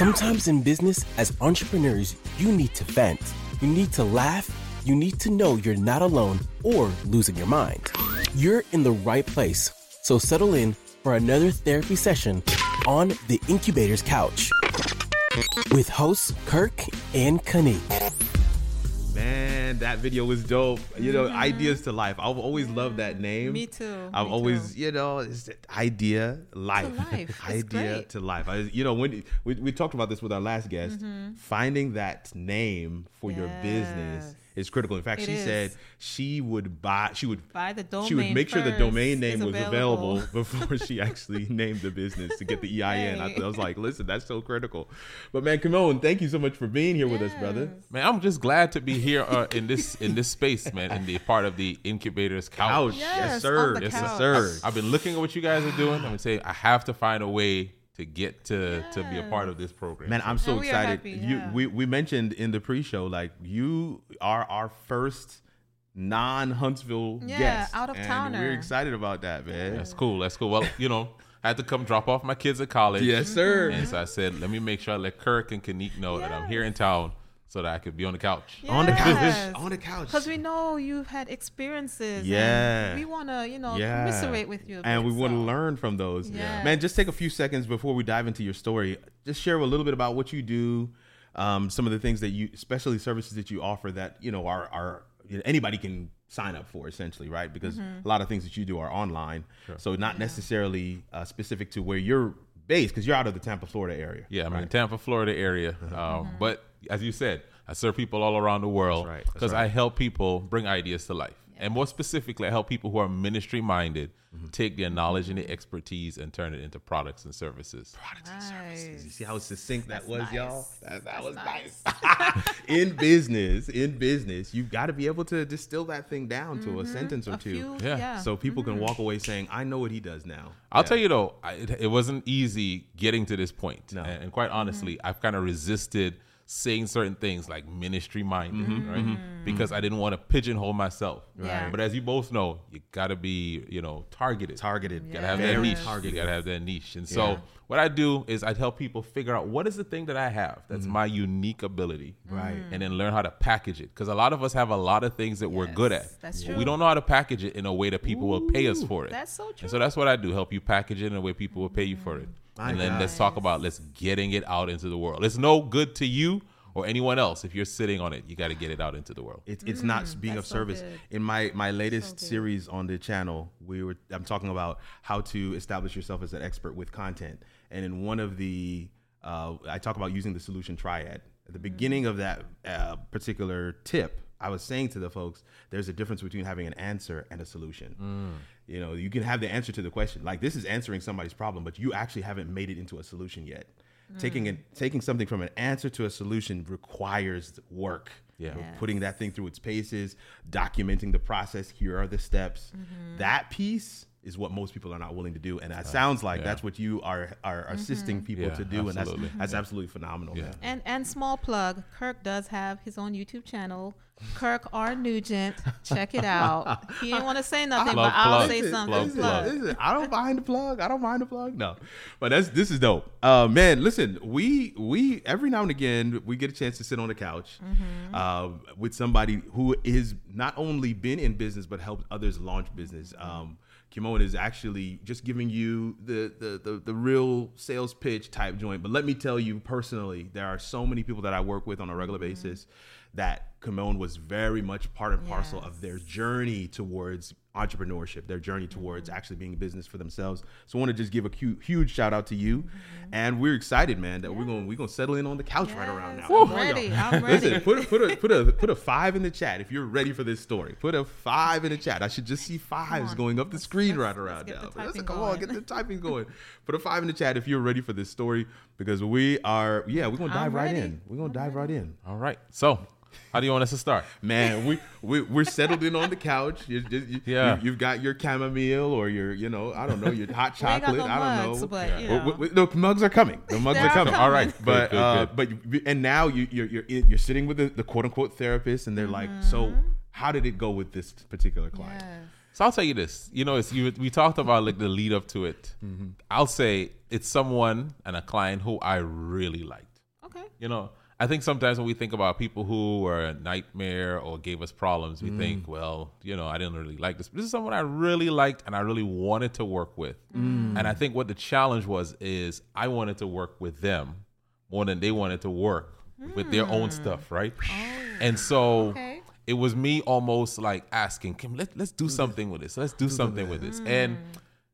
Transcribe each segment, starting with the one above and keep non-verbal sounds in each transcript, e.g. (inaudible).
Sometimes in business, as entrepreneurs, you need to vent. You need to laugh. You need to know you're not alone or losing your mind. You're in the right place. So settle in for another therapy session on the Incubator's Couch with hosts Kirk and Kanique. That video was dope. You know, ideas to life. I've always loved that name. Me too. I've Me always, too. you know, it's idea life. life. (laughs) Idea great. to life. I, you know, when we, we talked about this with our last guest, finding that name for your business Mm-hmm. Yes. Is critical. In fact, It she is. said she would buy, she would Buy the domain. She would make sure the domain name was available, available. (laughs) before she actually (laughs) named the business to get the EIN. I, Right. I was like, listen, that's so critical. But man, Kimon, thank you so much for being here with us, brother. Man, I'm just glad to be here uh, in this in this space, man, in the part of the incubator's couch. Ouch. Yes, yes, on sir. Yes, couch. sir. I've been looking at what you guys are doing. I'm gonna say I have to find a way to get to to be a part of this program. Man, I'm so And we excited. happy, You, yeah. we we mentioned in the pre-show like you are our first non-Huntsville Yeah, guest, out of and towner. We're er. excited about that, man. that's cool. That's cool. Well, you know, I had to come drop off my kids at college. Yes, sir. And so I said, let me make sure I let Kirk and Kanique know that I'm here in town so that I could be on the couch. On the couch. (laughs) On the couch. Because we know you've had experiences. and Yeah. We want to, you know, Yeah. commiserate with you. a and bit, we want to learn from those. Yes. Man, just take a few seconds before we dive into your story. Just share a little bit about what you do, um, some of the things that you, especially services that you offer that you know are are you know, anybody can sign up for essentially, right? Because Mm-hmm. a lot of things that you do are online, so not necessarily uh, specific to where you're based because you're out of the Tampa, Florida area. Yeah, I'm in the Tampa, Florida area. Um, (laughs) But as you said, I serve people all around the world That's right, that's because I help people bring ideas to life. And more specifically, I help people who are ministry minded mm-hmm. take their knowledge and their expertise and turn it into products and services. You Nice. And services. You see how succinct that That's was, nice. y'all? That, that That's was nice. nice. (laughs) in business, in business, you've got to be able to distill that thing down to a mm-hmm. sentence or Mm-hmm. A two. few, Yeah. yeah. So people can mm-hmm. walk away saying, I know what he does now. I'll tell you though, I, it, it wasn't easy getting to this point. No. And, and quite honestly, I've kind of resisted saying certain things like ministry minded, mm-hmm. right? Mm-hmm. Because I didn't want to pigeonhole myself. Yeah. But as you both know, you got to be, you know, targeted. Targeted. You gotta have that niche. targeted. You gotta have that niche. And so what I do is I help people figure out what is the thing that I have that's mm-hmm. my unique ability. Right. And then learn how to package it. Because a lot of us have a lot of things that we're good at. that's true. We don't know how to package it in a way that people will pay us for it. That's so true. And so that's what I do, help you package it in a way people will pay you for it. My and then God. let's talk about let's getting it out into the world. It's no good to you or anyone else if you're sitting on it. You got to get it out into the world. It's, it's not being of Mm, so service. good. In my my latest good. series on the channel, we were I'm talking about how to establish yourself as an expert with content. And in one of the uh, I talk about using the solution triad. At the beginning of that uh, particular tip, I was saying to the folks, there's a difference between having an answer and a solution. You know, you can have the answer to the question. Like this is answering somebody's problem, but you actually haven't made it into a solution yet. Taking it, taking something from an answer to a solution requires work. Yeah. Yes. putting that thing through its paces, documenting the process. Here are the steps. Mm-hmm. That piece is what most people are not willing to do, and that sounds like yeah. that's what you are are assisting people Yeah, to do, absolutely. and that's that's absolutely phenomenal. Yeah. Man. And and small plug, Kirk does have his own YouTube channel, Kirk R Nugent. Check it out. He didn't want to say (laughs) nothing, Plug, but I'll say Listen, something. plug, listen, Plug. plug. listen, I don't mind the plug. I don't mind the plug. No, but that's this is dope. Uh, man, listen, we we every now and again we get a chance to sit on the couch Mm-hmm. uh, with somebody who is not only been in business but helped others launch business. Um, Kimon is actually just giving you the, the the the real sales pitch type joint. But let me tell you personally, there are so many people that I work with on a regular Mm-hmm. basis that Kimon was very much part and parcel of their journey towards entrepreneurship, their journey towards Mm-hmm. actually being in business for themselves. So I want to just give a hu- huge shout out to you, Mm-hmm. and we're excited, man, that we're going we're going to settle in on the couch right around now. I'm ready. I'm (laughs) ready. Listen, put a, put a put a put a five in the chat if you're ready for this story. Put a five in the chat. I should just see fives going up the screen right let's- around let's get now. Let's- come on, get the typing (laughs) going. Put a five in the chat if you're ready for this story because we are. Yeah, we're gonna dive right in. We're gonna dive right in. All right. So, how do you want us to start? Man, we, we we're settled in on the couch. You, you, you, Yeah. you, have got your chamomile or your, you know, I don't know, your hot We ain't got chocolate. no I don't mugs, know. but, you Well, we- we- the mugs are coming. The mugs are are coming. coming. All right, but good, uh, good. but and now you you're you're, you're sitting with the, the quote unquote therapist, and they're like, so Mm-hmm. how did it go with this particular client? Yes. So I'll tell you this. You know, it's you. We talked about like the lead up to it. I'll say it's someone and a client who I really liked. Okay. You know, I think sometimes when we think about people who were a nightmare or gave us problems, we think, well, you know, I didn't really like this. But This is someone I really liked and I really wanted to work with. And I think what the challenge was is I wanted to work with them more than they wanted to work with their own stuff, right? And so Okay. it was me almost like asking, Kim, let, let's do something with this. Let's do something with this. And,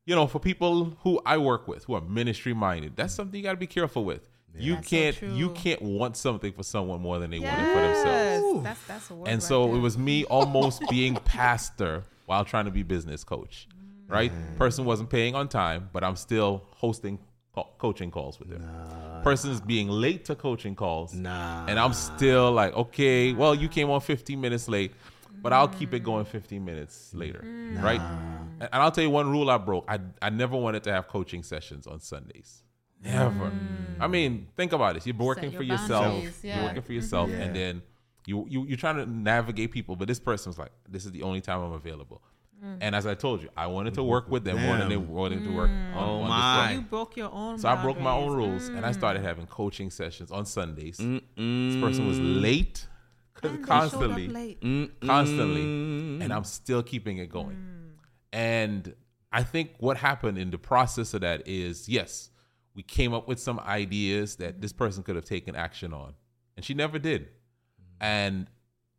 you know, for people who I work with who are ministry minded, that's something you got to be careful with. You That's can't you can't want something for someone more than they want it for themselves. Yes, that's that's a word. And right so it was me (laughs) almost being pastor while trying to be business coach. Mm. Right? Person wasn't paying on time, but I'm still hosting co- coaching calls with them. Person's being late to coaching calls. Nah. And I'm still like, okay, well, you came on 15 minutes late, but I'll keep it going mm. 15 minutes later. Mm. Right? And and I'll tell you one rule I broke. I, I never wanted to have coaching sessions on Sundays. Never. I mean, think about this. You're working your for yourself. boundaries, You're working for yourself, and then you you you're trying to navigate people. But this person was like, "This is the only time I'm available." Mm. And as I told you, I wanted to work with them more than they Them. wanted to work. On, Oh, on my. you broke your own. So I broke my own boundaries. rules, and I started having coaching sessions on Sundays. Mm. This person was late, And they up constantly, late. constantly, Mm. and I'm still keeping it going. And I think what happened in the process of that is, yes, we came up with some ideas that this person could have taken action on, and she never did. And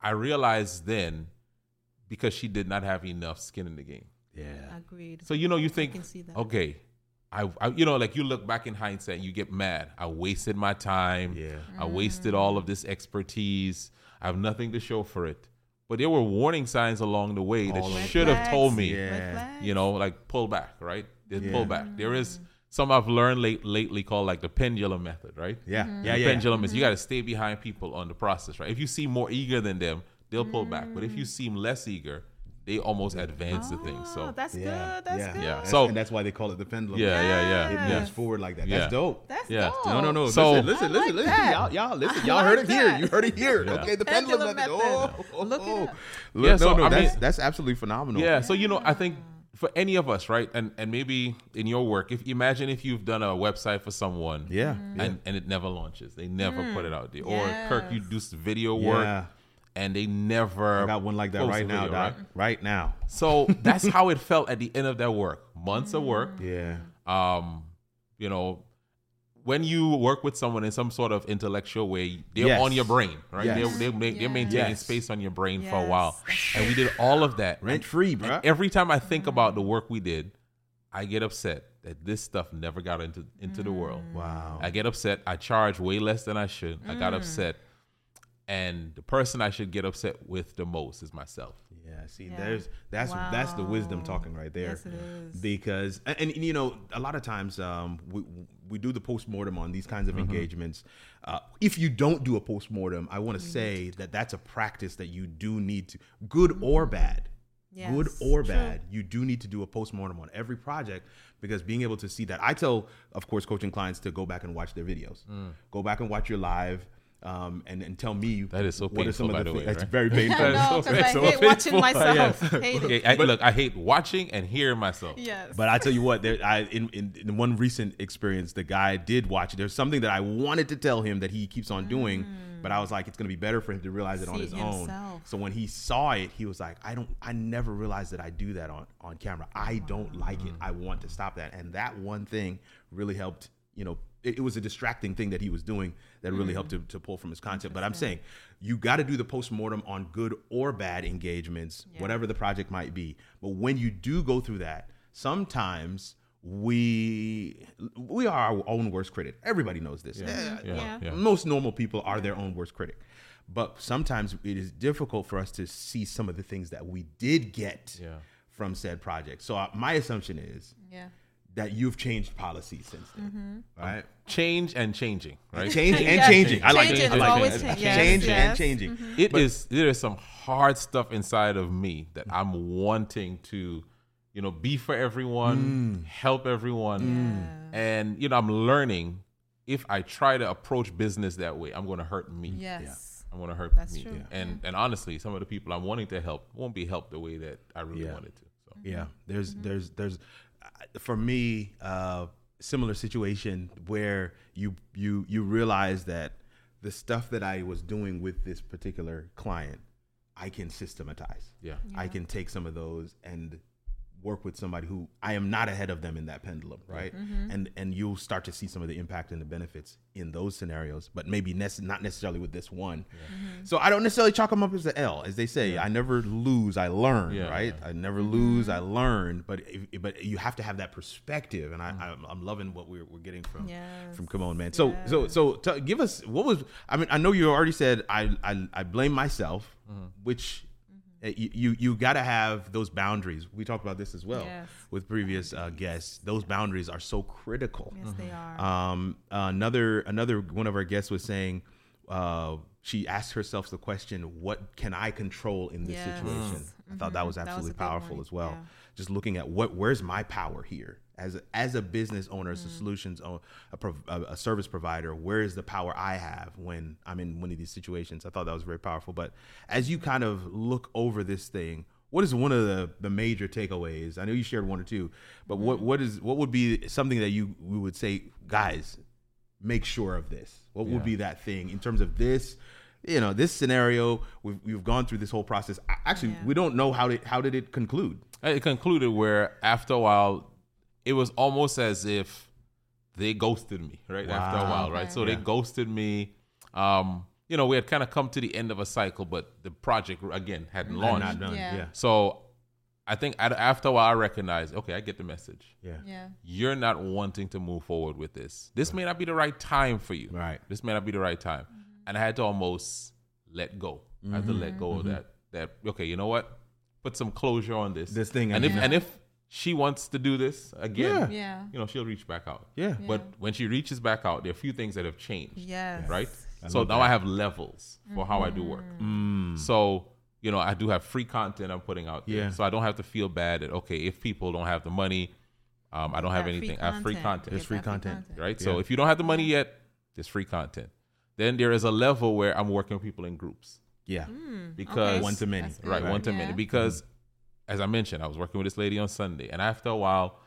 I realized then because she did not have enough skin in the game. Yeah. Agreed. So you know, you think, can see that. okay, I, I, you know, like you look back in hindsight, and you get mad. I wasted my time. Yeah. I wasted all of this expertise. I have nothing to show for it. But there were warning signs along the way that All of should have told me, Yeah. You know, like pull back, right? Yeah. pull back. There is mm. Some I've learned late, lately called like the pendulum method, right? Yeah. Mm-hmm. Yeah. the Yeah. pendulum is you got to stay behind people on the process, right? If you seem more eager than them, they'll pull back. But if you seem less eager, they almost advance the thing. Oh, so that's Yeah. good. That's yeah. good. Yeah. That's- So- and that's why they call it the pendulum. yeah, yeah, yeah, It yeah. moves forward like that. Yeah. That's dope. That's Yeah. dope. No, no, no. So- listen, listen, I listen, like listen. that. Y'all, y'all, listen. Y'all like heard it here. You heard it here. Yeah. Okay, the pendulum, Pendulum method. method. Oh, oh, Look it oh. up. Look, Yeah, no, so, no, I that's mean- that's absolutely phenomenal. Yeah. So you know, I think for any of us, right, and and maybe in your work, if imagine if you've done a website for someone, Yeah. and and it never launches, they never put it out there, or Kirk, you do some video work, Yeah. and they never I got one like that right now, video, Doc. right? Right now. So that's how it felt at the end of that work. Months of work. Yeah. Um, you know, when you work with someone in some sort of intellectual way, they're Yes. on your brain, right? Yes. They're, they're, they're maintaining Yes. space on your brain for a while. And we did all of that. Rent And- free, and bro. every time I think about the work we did, I get upset that this stuff never got into into the world. Wow. I get upset. I charge way less than I should. I Mm. got upset. And the person I should get upset with the most is myself. Yeah, see, Yeah. there's that's that's the wisdom talking right there. Yes, it is. Because and, and, you know, a lot of times um, we we do the postmortem on these kinds of Mm-hmm. engagements. Uh, if you don't do a postmortem, I want to Mm-hmm. say that that's a practice that you do need to, good or bad. Good Yes, or true. bad, you do need to do a postmortem on every project because being able to see that. I tell, of course, coaching clients to go back and watch their videos, go back and watch your live, um, and and tell me Mm. That is so what are some painful, by of the the way, That's right? very painful. (laughs) I know, so because I so hate watching (laughs) painful. myself. Hate Okay, it. I, look, I hate watching and hearing myself. Yes. But I tell you what, there, I in, in in one recent experience, the guy did watch. There's something that I wanted to tell him that he keeps on doing, but I was like, it's gonna be better for him to realize it on his it own. So when he saw it, he was like, I don't, I never realized that I do that on on camera. I don't like it. I want to stop that. And that one thing really helped. You know, it, it was a distracting thing that he was doing that really helped to, to pull from his content. But I'm saying you got to do the postmortem on good or bad engagements, Yeah. whatever the project might be. But when you do go through that, sometimes we we are our own worst critic. Everybody knows this. Eh, Yeah, Yeah. yeah. Most normal people are their own worst critic. But sometimes it is difficult for us to see some of the things that we did get Yeah. from said project. So uh, my assumption is yeah. That you've changed policy since then, mm-hmm. right? Change and changing, right? Change and (laughs) Yes. changing. I like Changing I is like always that. change. Yes, Change and yes. changing. Mm-hmm. It is there is some hard stuff inside of me that mm. I'm wanting to, you know, be for everyone, mm. help everyone. And you know, I'm learning if I try to approach business that way, I'm going to hurt me. Yes. I'm going to hurt That's me. true. And and honestly, some of the people I'm wanting to help won't be helped the way that I really Yeah. wanted to. So Yeah, mm-hmm. there's there's there's uh, for me uh, similar situation where you you you realize that the stuff that I was doing with this particular client, I can systematize. Yeah. I can take some of those and work with somebody who I am not ahead of them in that pendulum, right? Mm-hmm. And and you'll start to see some of the impact and the benefits in those scenarios, but maybe nec- not necessarily with this one. Mm-hmm. So I don't necessarily chalk them up as an L, as they say. I never lose, I learn, Yeah. right? I never mm-hmm. lose, I learn. But if, but you have to have that perspective, and I, I'm, I'm loving what we're, we're getting from Yes. from Come On Man. So so so t- give us what was I mean I know you already said I I, I blame myself, which uh, you you, you got to have those boundaries. We talked about this as well Yes. with previous uh, guests. Those boundaries are so critical. Yes, they are. Um, another another one of our guests was saying uh, she asked herself the question, "What can I control in this Yes. situation?" I thought that was That was absolutely powerful as well. Yeah. Just looking at what where's my power here as a, as a business owner, as a mm. solutions owner, a, a, a service provider. Where is the power I have when I'm in one of these situations? I thought that was very powerful. But as you kind of look over this thing. What is one of the, the major takeaways? I know you shared one or two, but what, mm. what is what would be something that you we would say, guys, make sure of this? What would be that thing in terms of this? You know, this scenario. We've, we've gone through this whole process. Actually, Yeah. we don't know how did how did it conclude? It concluded where after a while, it was almost as if they ghosted me, right? After a while, right? Okay. So they Yeah. ghosted me. Um, you know, we had kind of come to the end of a cycle, but the project again hadn't Had launched. not done. Yeah. Yeah, So I think after a while, I recognized, okay, I get the message. yeah, yeah. You're not wanting to move forward with this. This may not be the right time for you. Right. This may not be the right time. Mm-hmm. And I had to almost let go. I had to let mm-hmm. go of mm-hmm. that. That okay, you know what? Put some closure on this. This thing And if again. and if she wants to do this again, Yeah. yeah. you know, she'll reach back out. yeah. Yeah. But when she reaches back out, there are a few things that have changed Yes. right? I so love now that. I have levels for how I do work. Mm. So you know, I do have free content I'm putting out there, Yeah. so I don't have to feel bad that okay, if people don't have the money, um, I don't have That free anything. I have free content, There's free that content. right? Yeah. So if you don't have the money yet, there's free content. Then there is a level where I'm working with people in groups Yeah, because One to many. That's good. right, one to Yeah. many. Because as I mentioned, I was working with this lady on Sunday, and after a while,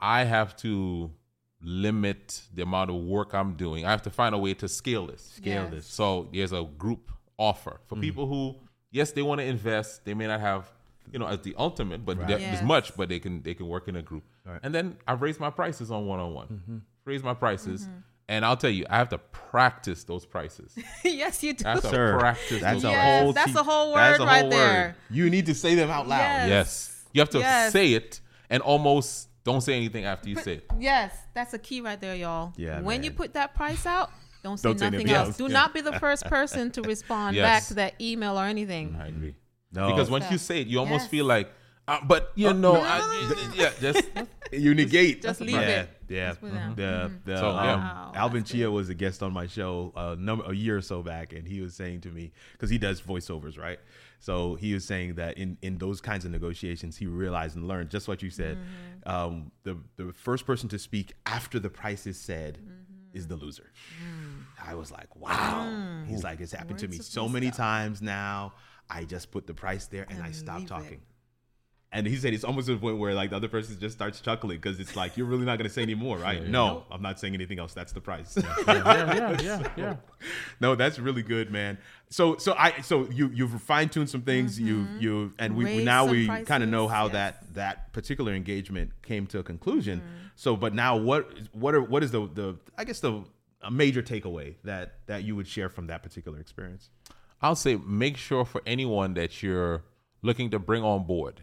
I have to limit the amount of work I'm doing. I have to find a way to scale this. scale Yes. this. So there's a group offer for mm-hmm. people who, yes, they want to invest. They may not have, you know, as the ultimate, but Right. Yes. there's much, but they can they can work in a group. Right. And then I've raised my prices on one on one. Raised my prices, mm-hmm. And I'll tell you, I have to practice those prices. (laughs) yes, you do. I have to Sir, practice. that's those a Yes, whole. that's te- a whole that's word a right whole word. there. You need to say them out loud. Yes. Yes, you have to Yes. say it and almost don't say anything after you say it. Yes, that's a key right there, y'all. Yeah, When you put that price out, don't say Don't say nothing anything else. else. Do Yeah. not be the first person to (laughs) respond Yes. back to that email or anything. I agree. No, Because once you say it, you almost Yes. feel like, uh, but you know, I, yeah, just (laughs) you negate. Just leave yeah, it. Yeah, Just put it. The, the So, um. Wow, Alvin that's Chia was a guest on my show a number a year or so back, and he was saying to me because he does voiceovers, right? So he was saying that in in those kinds of negotiations, he realized and learned just what you said. Mm-hmm. Um, the the first person to speak after the price is said Mm-hmm. is the loser. Mm. I was like, wow. He's like, it's happened to me so many go? times now. I just put the price there and, I And stopped leave it. Talking. And he said it's almost to the point where like the other person just starts chuckling because it's like you're really not going to say any more, right? No, I'm not saying anything else. That's the price. yeah, yeah, yeah, yeah. (laughs) no, that's really good, man. So so I so you you've fine tuned some things. You mm-hmm. you and we, we Raised now we kind of know how yes. that that particular engagement came to a conclusion. Mm-hmm. So but now what what are what is the the I guess the a major takeaway that that you would share from that particular experience? I'll say make sure for anyone that you're looking to bring on board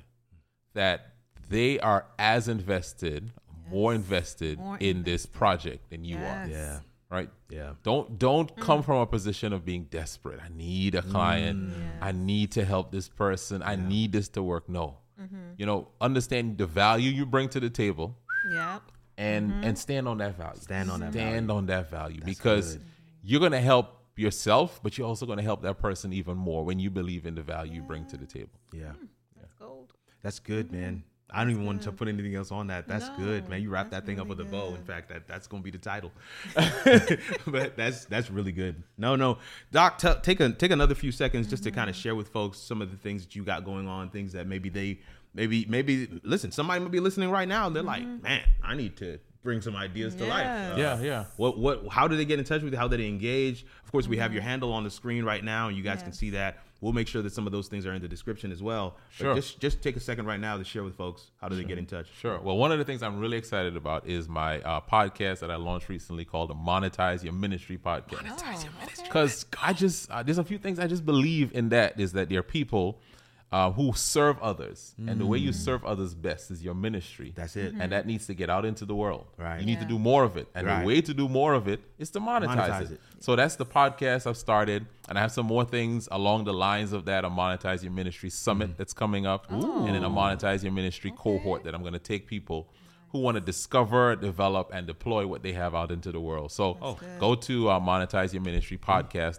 that they are as invested, more invested More in this project than you are. Yeah. Right? Yeah. Don't don't mm. come from a position of being desperate. I need a client. Mm. I need to help this person. I need this to work. No. Mm-hmm. You know, understand the value you bring to the table Yeah. and mm-hmm. and stand on that value. Stand on that value. Stand on that value because good. you're going to help yourself, but you're also going to help that person even more when you believe in the value you bring to the table. Yeah. Hmm. That's gold. That's good, man. I don't even want to put anything else on that. That's good, man. You wrap that thing up really with a bow. In fact, that that's gonna be the title. (laughs) but that's that's really good. No, no, Doc, t- take a take another few seconds just to kind of share with folks some of the things that you got going on, things that maybe they maybe maybe listen. Somebody might be listening right now. And they're like, man, I need to bring some ideas to Yeah. life. Uh, Yeah, yeah. What what? How do they get in touch with you? How do they engage? Of course, we have your handle on the screen right now, and you guys can see that. We'll make sure that some of those things are in the description as well. But Sure. just just take a second right now to share with folks. How do they get in touch? Sure. Well, one of the things I'm really excited about is my uh, podcast that I launched recently called the Monetize Your Ministry podcast. Monetize your ministry. Because I just uh, there's a few things I just believe in that is that there are people uh, who serve others, and the way you serve others best is your ministry. That's it. and that needs to get out into the world. Right. You need to do more of it, and Right. the way to do more of it is to monetize, Monetize it. it. So that's the podcast I've started, and I have some more things along the lines of that. A monetize your ministry summit that's coming up, and then a monetize your ministry cohort that I'm going to take people who want to discover, develop, and deploy what they have out into the world. So good. go to uh, monetize your ministry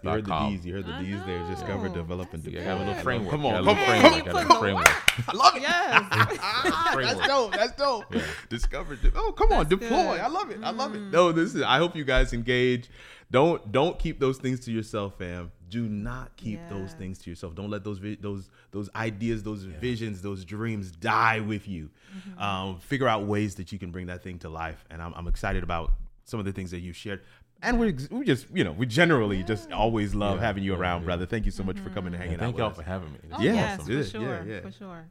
You heard the D's. You heard the D's there. Discover, know. develop, and deploy. I have a little framework. Come Yeah, on, come on. framework. You I got a put little the framework. I (laughs) love it. Yes. (laughs) that's dope. That's dope. Discover. de- Oh, come on, deploy. good. I love it. I love it. No, this is. I hope you guys engage. Don't don't keep those things to yourself, fam. Do not keep those things to yourself. Don't let those vi- those those ideas, those visions, those dreams die with you. Um, figure out ways that you can bring that thing to life. And I'm, I'm excited about some of the things that you shared. And we we just you know we generally just always love Yeah, having you around, yeah. brother. Thank you so much for coming and hanging out. Thank out. y'all for having me. Oh, Yeah, yes, awesome. for yeah, sure. yeah. For sure.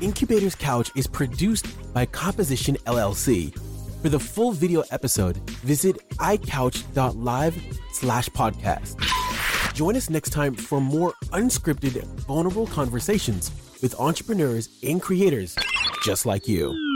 Incubator's Couch is produced by Composition LLC. For the full video episode, visit iCouch.live slash podcast. Join us next time for more unscripted, vulnerable conversations with entrepreneurs and creators just like you.